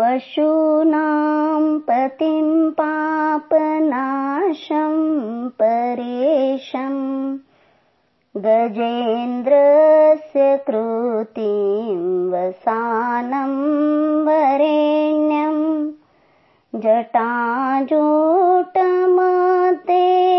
पशूनां पतिं पापनाशं परेशम्। गजेन्द्रस्य कृतिं वसानं वरेण्यम्। जटाजोटमाते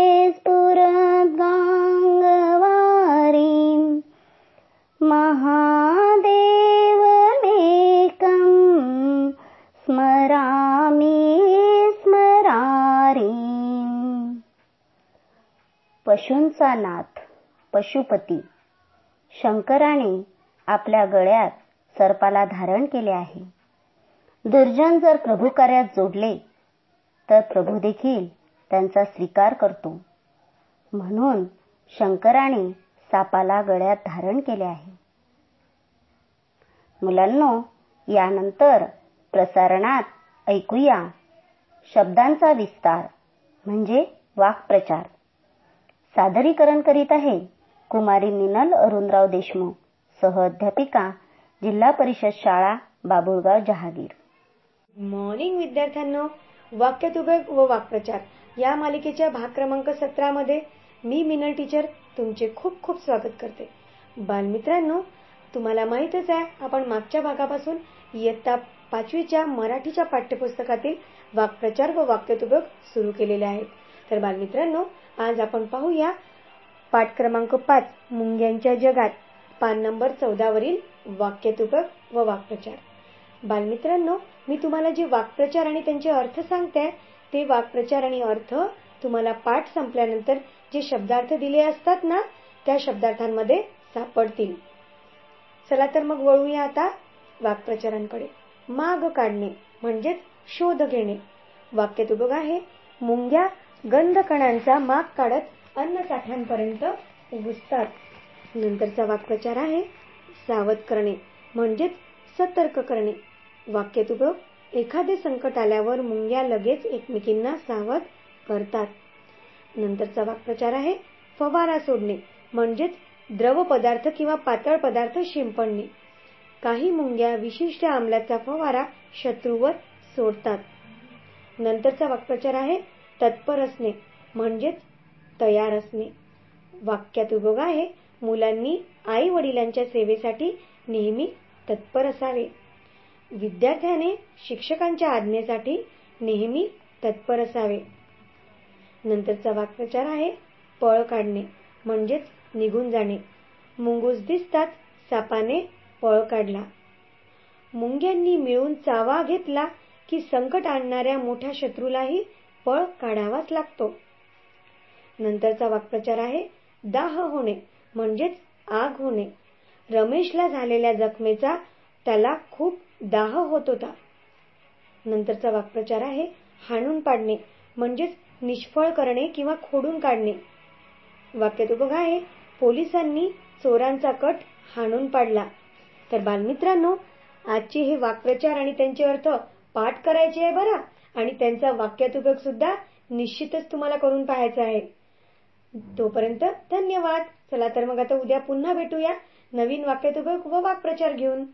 पशूंचा नाथ पशुपती. शंकराने आपल्या गळ्यात सर्पाला धारण केले आहे. दुर्जन जर प्रभू कार्यात जोडले तर प्रभू देखील त्यांचा स्वीकार करतो. म्हणून शंकराने सापाला गळ्यात धारण केले आहे. मुलांनो यानंतर प्रसारणात ऐकूया शब्दांचा विस्तार म्हणजे वाक्प्रचार. सादरीकरण करीत आहे. कुमारी मिनल अरुणराव देशमुख सह अध्यापिका जिल्हा परिषद शाळा बाबुळगाव जहागीर. मॉर्निंग विद्यार्थ्यांनो वाक्यतुभग व वाक्प्रचार या मालिकेच्या भाग क्रमांक सतरामध्ये मी मिनल टीचर तुमचे खूप खूप स्वागत करते. बालमित्रांनो तुम्हाला माहितच आहे आपण मागच्या भागापासून इयत्ता पाचवीच्या मराठीच्या पाठ्यपुस्तकातील वाक्प्रचार व वाक्यतुभग सुरू केलेले आहेत. तर बालमित्रांनो आज आपण पाहूया पाठ क्रमांक पाच मुंग्यांच्या जगात. पान नंबर चौदावरील वाक्यतुकक व वाक्प्रचार. बालमित्रांनो मी तुम्हाला जे वाक्प्रचार आणि त्यांचे अर्थ सांगते ते वाक्प्रचार आणि अर्थ तुम्हाला पाठ संपल्यानंतर जे शब्दार्थ दिले असतात ना त्या शब्दार्थांमध्ये सापडतील. चला तर मग वळूया आता वाक्प्रचारांकडे. माग काढणे म्हणजेच शोध घेणे. वाक्यतुभग आहे मुंग्या गंधकणांचा माग काढत अन्न साठ्यांपर्यंत घुसतात नंतरचा वाक्प्रचार आहे सावध करणे म्हणजेच सतर्क करणे. वाक्यतुभग एखादे संकट आल्यावर मुंग्या लगेच एकमेकींना सावध करतात. नंतरचा वाक्प्रचार आहे फवारा सोडणे म्हणजेच द्रव पदार्थ किंवा पातळ पदार्थ शिंपडणे. काही मुंग्या विशिष्ट आंबल्याचा फवारा शत्रूवर सोडतात. नंतरचा वाक्प्रचार आहे तत्पर असणे म्हणजेच तयार असणे. वाक्यात उभोग आहे मुलांनी आई वडिलांच्या सेवेसाठी नेहमी तत्पर असावे. विद्यार्थ्याने शिक्षकांच्या आज्ञेसाठी नेहमी तत्पर असावे. नंतरचा वाक्प्रचार आहे पळ काढणे म्हणजेच निघून जाणे. मुंगूस दिसतात सापाने पळ काढला. मुंग्यांनी मिळून चावा घेतला की संकट आणणाऱ्या मोठ्या शत्रूलाही पळ काढावाच लागतो. नंतरचा वाक्प्रचार आहे दाह होणे म्हणजेच आग होणे. रमेशला झालेल्या जखमेचा त्याला खूप दाह होत होता. नंतरचा वाक्प्रचार आहे हाणून पाडणे म्हणजेच निष्फळ करणे किंवा खोडून काढणे. वाक्यात बघा आहे पोलिसांनी चोरांचा कट हाणून पाडला. तर बालमित्रांनो आजचे हे वाक्प्रचार आणि त्यांचे अर्थ पाठ करायचे आहे बरा? आणि त्यांचा वाक्यात सुद्धा निश्चितच तुम्हाला करून पाहायचा आहे. तोपर्यंत धन्यवाद. चला तर मग आता उद्या पुन्हा भेटूया. नवीन वाक्यात व वाक्प्रचार घेऊन.